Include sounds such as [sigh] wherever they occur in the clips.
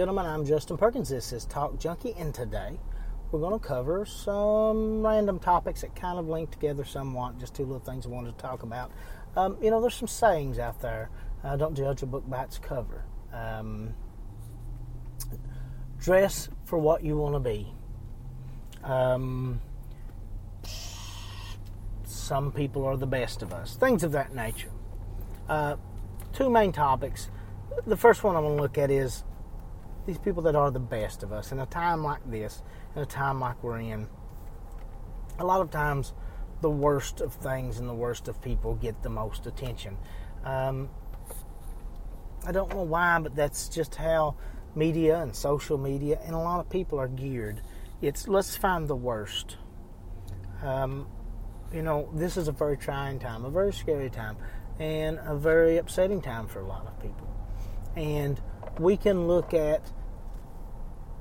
Gentlemen, I'm Justin Perkins. This is Talk Junkie, and today we're going to cover some random topics that kind of link together somewhat. Just two little things I wanted to talk about. Um, you know, there's some sayings out there. Uh, don't judge a book by its cover. Um, dress for what you want to be. Um, some people are the best of us. Things of that nature. Uh, two main topics the first one I want to look at is these people that are the best of us in a time like this, in a time like we're in. A lot of times, the worst of things and the worst of people get the most attention. Um, I don't know why, but that's just how media and social media and a lot of people are geared. It's let's find the worst. Um, you know, this is a very trying time, a very scary time, and a very upsetting time for a lot of people and we can look at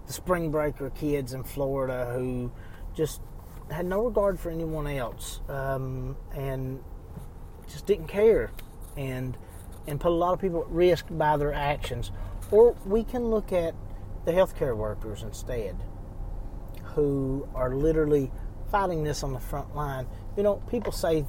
the spring breaker kids in Florida who just had no regard for anyone else um, and just didn't care and and put a lot of people at risk by their actions. Or we can look at the healthcare workers instead who are literally fighting this on the front line. You know, people say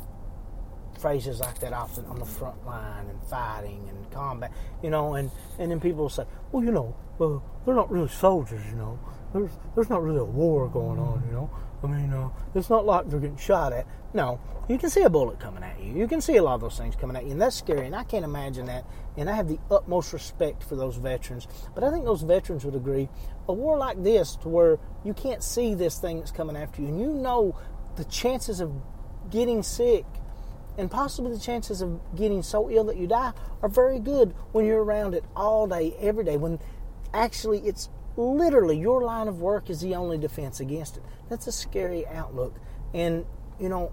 phrases like that often on the front line and fighting and combat, you know, and, and then people say, well, you know, uh, they're not really soldiers, you know. There's, there's not really a war going on, you know. I mean, uh, it's not like they're getting shot at. No, you can see a bullet coming at you. You can see a lot of those things coming at you, and that's scary. And I can't imagine that. And I have the utmost respect for those veterans. But I think those veterans would agree a war like this, to where you can't see this thing that's coming after you, and you know the chances of getting sick and possibly the chances of getting so ill that you die are very good when you're around it all day, every day, when actually it's literally your line of work is the only defense against it. That's a scary outlook. And, you know,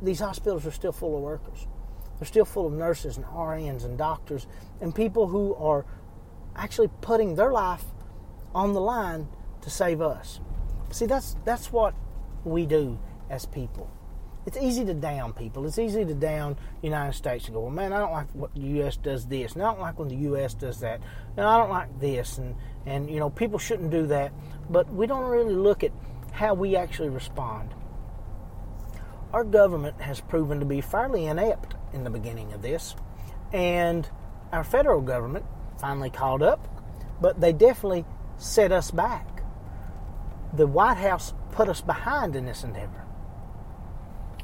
these hospitals are still full of workers. They're still full of nurses and RNs and doctors and people who are actually putting their life on the line to save us. See, that's that's what we do as people it's easy to down people. It's easy to down the United States and go, well, man, I don't like what the U.S. does this, and I don't like when the U.S. does that, and I don't like this, and and you know, people shouldn't do that. But we don't really look at how we actually respond. Our government has proven to be fairly inept in the beginning of this, and our federal government finally caught up, but they definitely set us back. The White House put us behind in this endeavor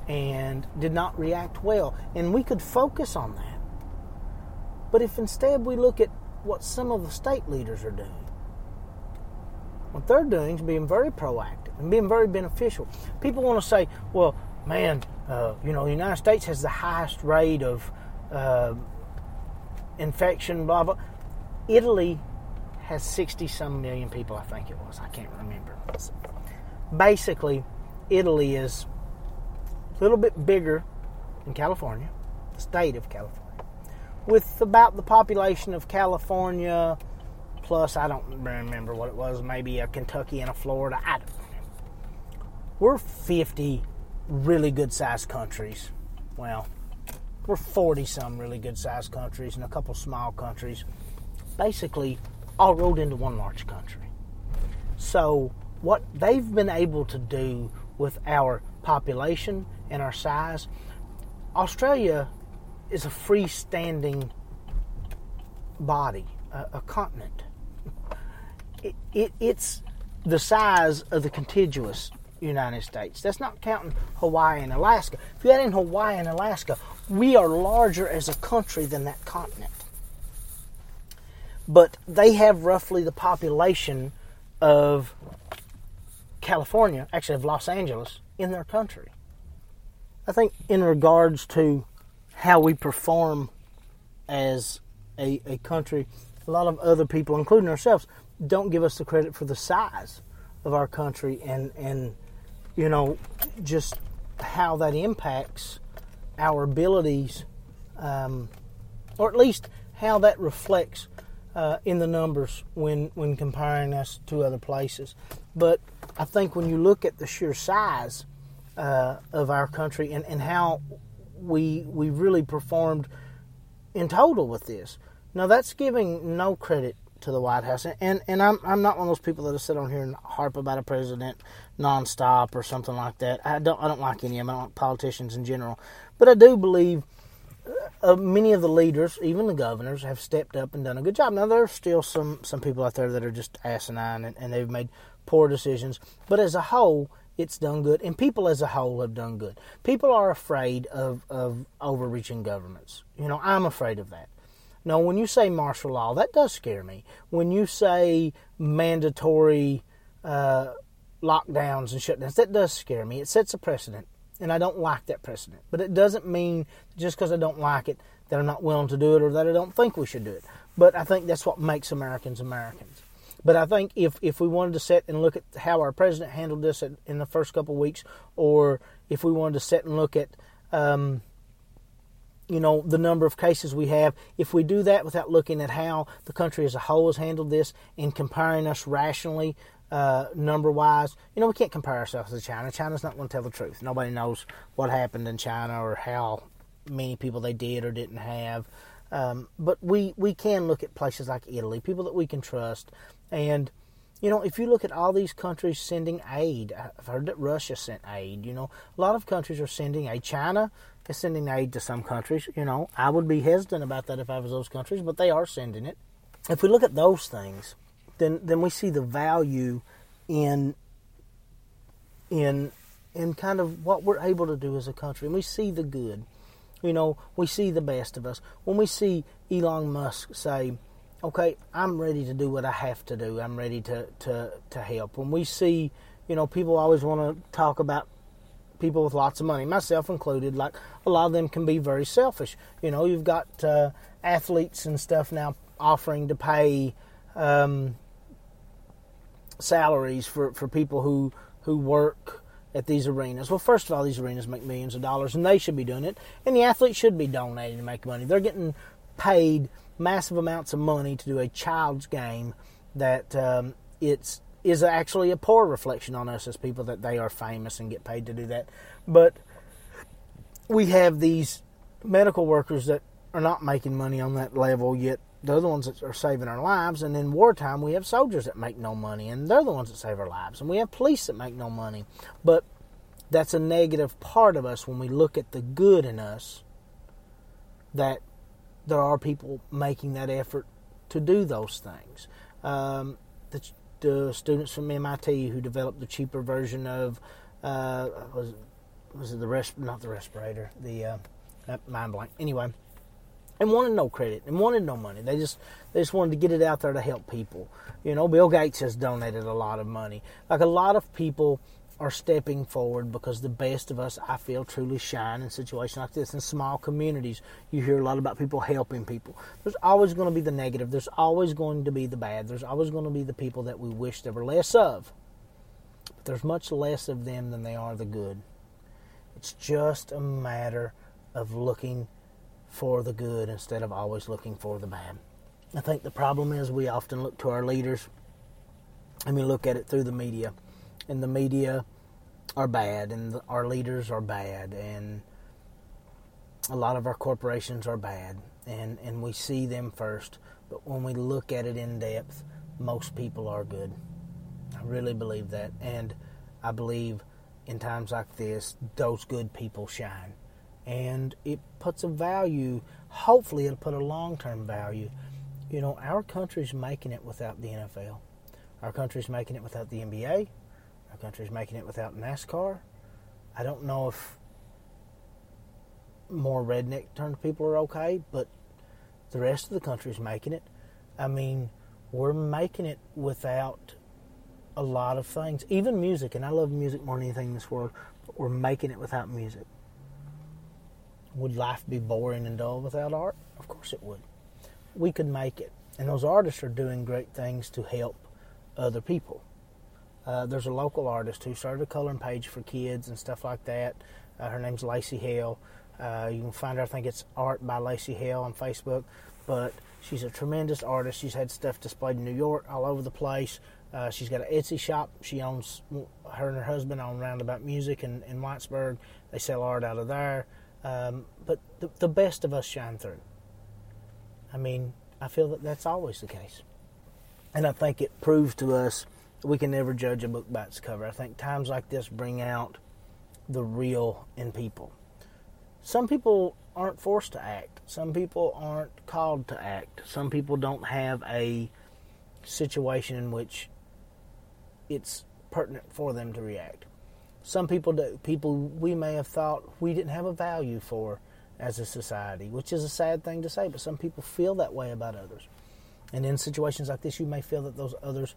and did not react well. And we could focus on that. But if instead we look at what some of the state leaders are doing, what they're doing is being very proactive and being very beneficial. People want to say, well, man, uh, you know, the United States has the highest rate of uh, infection, blah, blah. Italy has 60 some million people, I think it was. I can't remember. Basically, Italy is a little bit bigger than California, the state of California, with about the population of California plus I don't remember what it was, maybe a Kentucky and a Florida. I don't We're 50 really good sized countries. Well, we're 40 some really good sized countries and a couple small countries, basically all rolled into one large country. So, what they've been able to do with our population and our size, Australia is a freestanding body, a, a continent. It, it, it's the size of the contiguous United States. That's not counting Hawaii and Alaska. If you add in Hawaii and Alaska, we are larger as a country than that continent. But they have roughly the population of California, actually of Los Angeles, in their country. I think in regards to how we perform as a, a country, a lot of other people, including ourselves, don't give us the credit for the size of our country and, and you know, just how that impacts our abilities, um, or at least how that reflects uh, in the numbers when, when comparing us to other places. But I think when you look at the sheer size uh, of our country and, and how we we really performed in total with this. Now that's giving no credit to the White House, and and I'm I'm not one of those people that sit on here and harp about a president nonstop or something like that. I don't I don't like any of them. I don't like politicians in general, but I do believe uh, many of the leaders, even the governors, have stepped up and done a good job. Now there are still some some people out there that are just asinine and, and they've made poor decisions, but as a whole, it's done good, and people as a whole have done good. People are afraid of of overreaching governments. You know, I'm afraid of that. Now, when you say martial law, that does scare me. When you say mandatory uh, lockdowns and shutdowns, that does scare me. It sets a precedent, and I don't like that precedent. But it doesn't mean just because I don't like it that I'm not willing to do it or that I don't think we should do it. But I think that's what makes Americans Americans. But I think if, if we wanted to sit and look at how our president handled this in the first couple of weeks, or if we wanted to sit and look at um, you know, the number of cases we have. If we do that without looking at how the country as a whole has handled this and comparing us rationally, uh, number wise, you know, we can't compare ourselves to China. China's not going to tell the truth. Nobody knows what happened in China or how many people they did or didn't have. Um, but we, we can look at places like Italy, people that we can trust. And, you know, if you look at all these countries sending aid, I've heard that Russia sent aid. You know, a lot of countries are sending aid. China is sending aid to some countries. You know, I would be hesitant about that if I was those countries, but they are sending it. If we look at those things, then then we see the value in in in kind of what we're able to do as a country, and we see the good. You know, we see the best of us. When we see Elon Musk say, "Okay, I'm ready to do what I have to do. I'm ready to to to help." When we see, you know, people always want to talk about people with lots of money, myself included, like a lot of them can be very selfish. You know, you've got uh, athletes and stuff now offering to pay um, salaries for, for people who who work at these arenas. Well, first of all, these arenas make millions of dollars, and they should be doing it. And the athletes should be donating to make money. They're getting paid massive amounts of money to do a child's game that um, it's is actually a poor reflection on us as people that they are famous and get paid to do that. But we have these medical workers that are not making money on that level yet. They're the ones that are saving our lives. And in wartime, we have soldiers that make no money, and they're the ones that save our lives. And we have police that make no money. But that's a negative part of us when we look at the good in us that there are people making that effort to do those things. Um, the, the students from MIT who developed the cheaper version of uh, was was it the rest not the respirator the uh, mind blank anyway and wanted no credit and wanted no money they just they just wanted to get it out there to help people you know Bill Gates has donated a lot of money like a lot of people are stepping forward because the best of us, I feel, truly shine in situations like this. In small communities, you hear a lot about people helping people. There's always going to be the negative. There's always going to be the bad. There's always going to be the people that we wish there were less of. But there's much less of them than they are the good. It's just a matter of looking for the good instead of always looking for the bad. I think the problem is we often look to our leaders and we look at it through the media and the media are bad, and our leaders are bad, and a lot of our corporations are bad, and, and we see them first. But when we look at it in depth, most people are good. I really believe that. And I believe in times like this, those good people shine. And it puts a value, hopefully, it'll put a long term value. You know, our country's making it without the NFL. Our country's making it without the NBA. Our country's making it without NASCAR. I don't know if more redneck turned people are okay, but the rest of the country's making it. I mean, we're making it without a lot of things, even music, and I love music more than anything in this world, but we're making it without music. Would life be boring and dull without art? Of course it would. We could make it. And those artists are doing great things to help other people. Uh, there's a local artist who started a coloring page for kids and stuff like that. Uh, her name's Lacey Hale. Uh, you can find her, I think it's Art by Lacey Hale on Facebook. But she's a tremendous artist. She's had stuff displayed in New York, all over the place. Uh, she's got an Etsy shop. She owns, her and her husband own Roundabout Music in, in Whitesburg. They sell art out of there. Um, but the, the best of us shine through. I mean, I feel that that's always the case. And I think it proves to us we can never judge a book by its cover. I think times like this bring out the real in people. Some people aren't forced to act. Some people aren't called to act. Some people don't have a situation in which it's pertinent for them to react. Some people do. People we may have thought we didn't have a value for as a society, which is a sad thing to say, but some people feel that way about others. And in situations like this, you may feel that those others,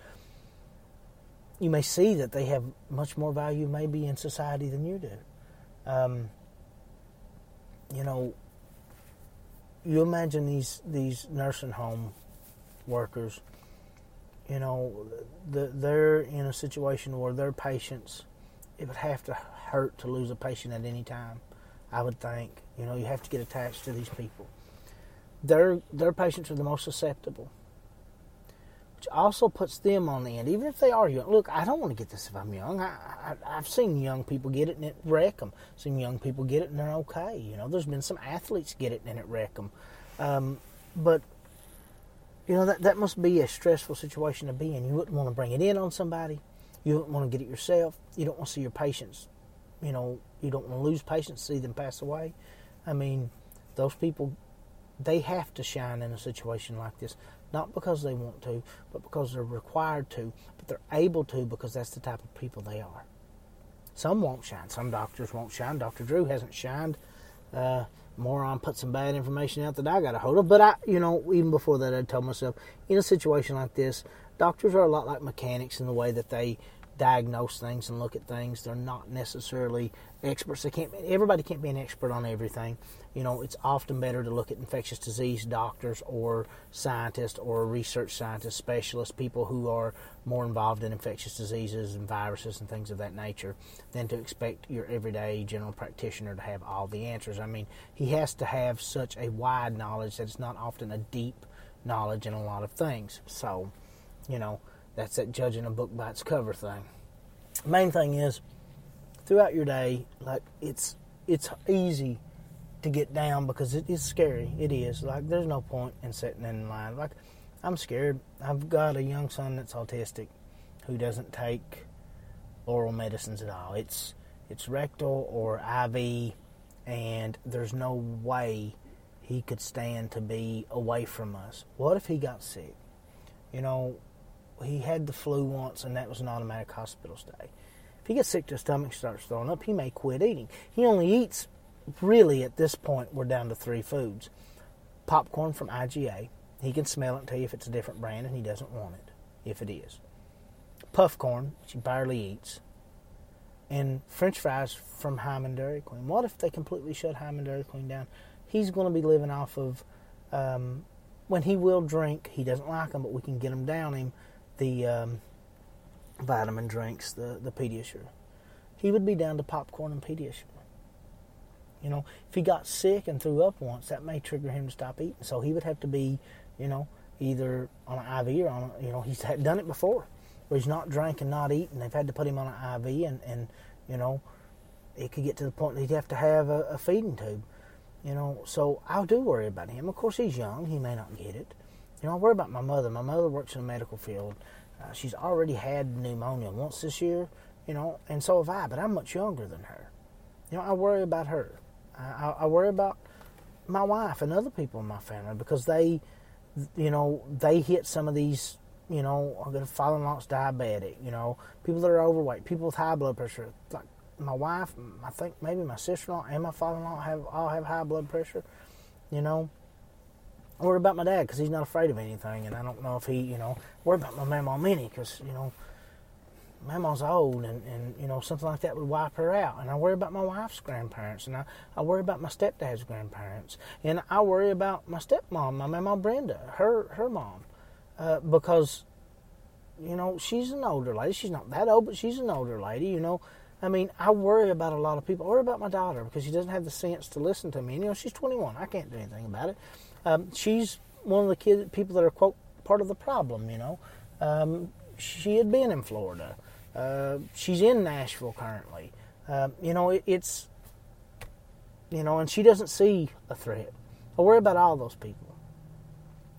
you may see that they have much more value maybe in society than you do. Um, you know, you imagine these these nursing home workers. You know, the, they're in a situation where their patients, it would have to hurt to lose a patient at any time. I would think. You know, you have to get attached to these people. Their their patients are the most susceptible which also puts them on the end, even if they are young. Look, I don't want to get this if I'm young. I, I, have seen young people get it and it wreck them. Seen young people get it and they're okay. You know, there's been some athletes get it and it wreck them. Um, but you know that that must be a stressful situation to be in. You wouldn't want to bring it in on somebody. You don't want to get it yourself. You don't want to see your patients. You know, you don't want to lose patients, see them pass away. I mean, those people, they have to shine in a situation like this not because they want to, but because they're required to, but they're able to because that's the type of people they are. Some won't shine. Some doctors won't shine. Dr. Drew hasn't shined. Uh, moron put some bad information out that I got a hold of. But I, you know, even before that, I told myself, in a situation like this, doctors are a lot like mechanics in the way that they diagnose things and look at things. They're not necessarily experts. They can't. Everybody can't be an expert on everything. You know, it's often better to look at infectious disease doctors or scientists or research scientists, specialists, people who are more involved in infectious diseases and viruses and things of that nature, than to expect your everyday general practitioner to have all the answers. I mean, he has to have such a wide knowledge that it's not often a deep knowledge in a lot of things. So, you know that's that judging a book by its cover thing. Main thing is, throughout your day, like it's it's easy to get down because it is scary. It is like there's no point in sitting in line. Like I'm scared. I've got a young son that's autistic, who doesn't take oral medicines at all. It's it's rectal or IV, and there's no way he could stand to be away from us. What if he got sick? You know, he had the flu once, and that was an automatic hospital stay. If he gets sick to his stomach, starts throwing up, he may quit eating. He only eats, really, at this point, we're down to three foods popcorn from IGA. He can smell it and tell you if it's a different brand, and he doesn't want it, if it is. Puff corn, which he barely eats. And French fries from Hindman Dairy Queen. What if they completely shut Hindman Dairy Queen down? He's going to be living off of um, when he will drink. He doesn't like them, but we can get them down him the um, vitamin drinks, the, the Pediasure. He would be down to popcorn and Pediasure. You know, if he got sick and threw up once, that may trigger him to stop eating. So he would have to be, you know, either on an IV or on, a, you know, [laughs] he's done it before, where he's not drinking, not eating. They've had to put him on an IV, and, and you know, it could get to the point that he'd have to have a, a feeding tube. You know, so I do worry about him. Of course, he's young; he may not get it. You know, I worry about my mother. My mother works in the medical field. Uh, she's already had pneumonia once this year, you know, and so have I, but I'm much younger than her. You know, I worry about her. I, I worry about my wife and other people in my family because they, you know, they hit some of these, you know, I've got a father-in-law's diabetic, you know, people that are overweight, people with high blood pressure. Like my wife, I think maybe my sister-in-law and my father-in-law have all have high blood pressure, you know. I worry about my dad because he's not afraid of anything, and I don't know if he, you know, worry about my mama Minnie because you know, mama's old, and and you know something like that would wipe her out. And I worry about my wife's grandparents, and I I worry about my stepdad's grandparents, and I worry about my stepmom, my mama Brenda, her her mom, uh, because you know she's an older lady. She's not that old, but she's an older lady. You know. I mean, I worry about a lot of people. I worry about my daughter because she doesn't have the sense to listen to me. And, you know, she's 21. I can't do anything about it. Um, she's one of the kids, people that are quote part of the problem. You know, um, she had been in Florida. Uh, she's in Nashville currently. Uh, you know, it, it's you know, and she doesn't see a threat. I worry about all those people.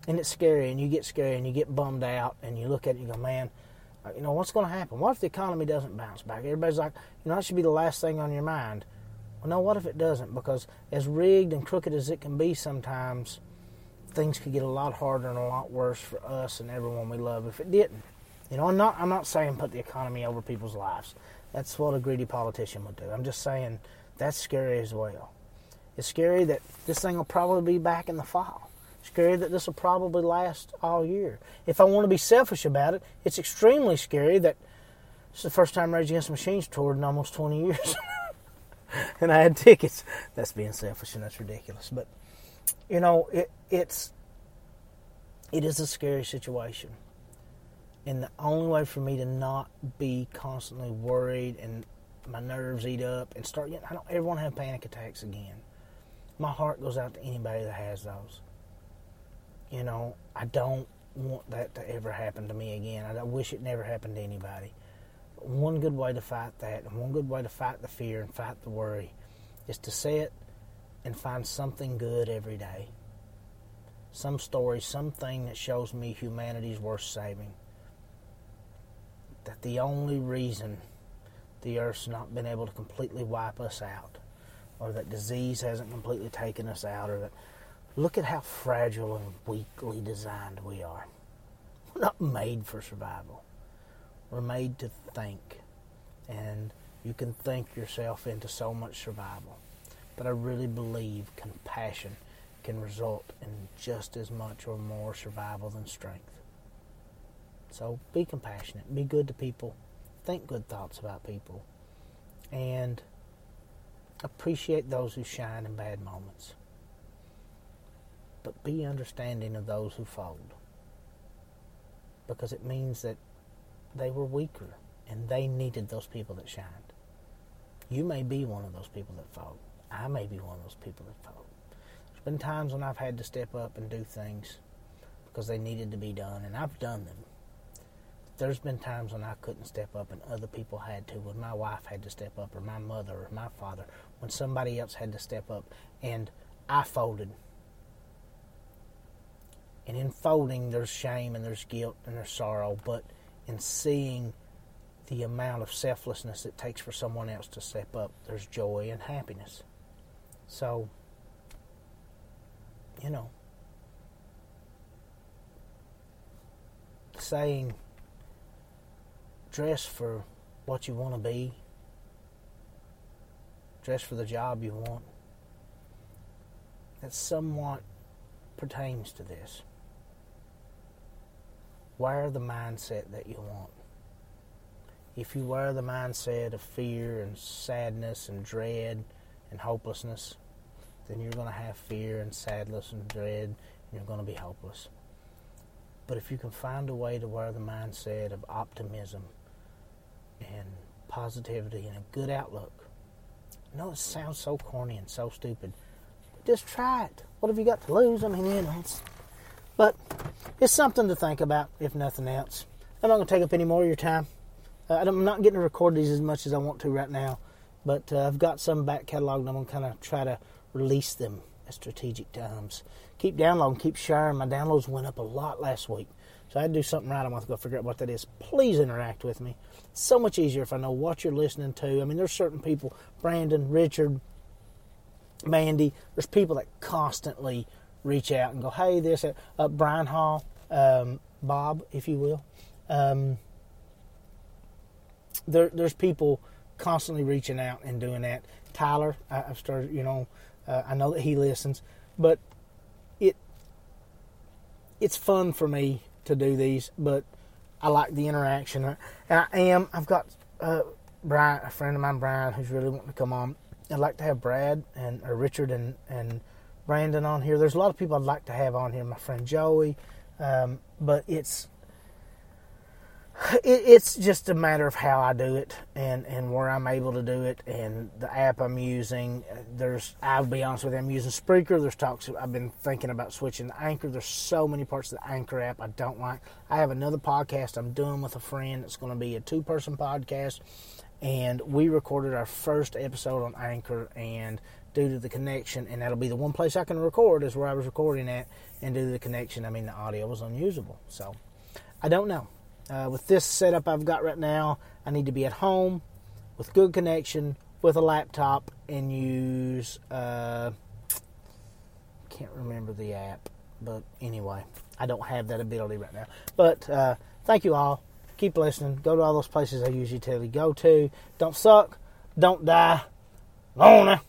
and it's scary, and you get scary, and you get bummed out, and you look at it and you go, man, you know, what's going to happen? What if the economy doesn't bounce back? Everybody's like, you know, that should be the last thing on your mind. Well, no, what if it doesn't? Because as rigged and crooked as it can be sometimes, things could get a lot harder and a lot worse for us and everyone we love if it didn't. You know, I'm not I'm not saying put the economy over people's lives. That's what a greedy politician would do. I'm just saying that's scary as well. It's scary that this thing will probably be back in the fall. Scary that this will probably last all year. If I want to be selfish about it, it's extremely scary that it's the first time Rage Against the Machines toured in almost 20 years. [laughs] and I had tickets. That's being selfish and that's ridiculous. But, you know, it, it's, it is a scary situation. And the only way for me to not be constantly worried and my nerves eat up and start getting, I don't ever want to have panic attacks again. My heart goes out to anybody that has those. You know, I don't want that to ever happen to me again. I wish it never happened to anybody. One good way to fight that, and one good way to fight the fear and fight the worry, is to sit and find something good every day. Some story, something that shows me humanity's worth saving that the only reason the Earth's not been able to completely wipe us out, or that disease hasn't completely taken us out, or that look at how fragile and weakly designed we are. We're not made for survival. We're made to think, and you can think yourself into so much survival. But I really believe compassion can result in just as much or more survival than strength. So be compassionate, be good to people, think good thoughts about people, and appreciate those who shine in bad moments. But be understanding of those who fold. Because it means that they were weaker and they needed those people that shined. You may be one of those people that fold. I may be one of those people that fold. There's been times when I've had to step up and do things because they needed to be done, and I've done them there's been times when I couldn't step up and other people had to, when my wife had to step up, or my mother, or my father, when somebody else had to step up, and I folded. And in folding, there's shame and there's guilt and there's sorrow, but in seeing the amount of selflessness it takes for someone else to step up, there's joy and happiness. So, you know, saying dress for what you want to be, dress for the job you want. That somewhat pertains to this. Wear the mindset that you want. If you wear the mindset of fear and sadness and dread and hopelessness, then you're going to have fear and sadness and dread, and you're going to be helpless. But if you can find a way to wear the mindset of optimism, and positivity and a good outlook. I know it sounds so corny and so stupid, but just try it. What have you got to lose? I mean, you know, it's, but it's something to think about, if nothing else. I'm not going to take up any more of your time. Uh, I'm not getting to record these as much as I want to right now, but uh, I've got some back catalog and I'm going to kind of try to release them at strategic times. Keep downloading, keep sharing. My downloads went up a lot last week. So I had to do something right. I'm going to go figure out what that is. Please interact with me. It's so much easier if I know what you're listening to. I mean, there's certain people, Brandon, Richard, Mandy. There's people that constantly reach out and go, "Hey, this." Uh, Brian Hall, um, Bob, if you will. Um, there, there's people constantly reaching out and doing that. Tyler, I, have started. You know, uh, I know that he listens, but it it's fun for me to do these, but I like the interaction. And I am. I've got uh, Brian, a friend of mine, Brian, who's really wanting to come on. I'd like to have Brad and or Richard and and Brandon on here. There's a lot of people I'd like to have on here. My friend Joey, um, but it's it, it's just a matter of how I do it and, and where I'm able to do it and the app I'm using. There's, I'll be honest with you, I'm using Spreaker. There's talks, I've been thinking about switching Anchor. There's so many parts of the Anchor app I don't like. I have another podcast I'm doing with a friend. It's going to be a two person podcast. And we recorded our first episode on Anchor and due to the connection, and that'll be the one place I can record is where I was recording at, and due to the connection, I mean the audio was unusable. So I don't know. Uh, with this setup I've got right now, I need to be at home with good connection with a laptop and use. Uh, can't remember the app, but anyway, I don't have that ability right now. But uh, thank you all. Keep listening. Go to all those places I usually tell you go to. Don't suck. Don't die. Lorna.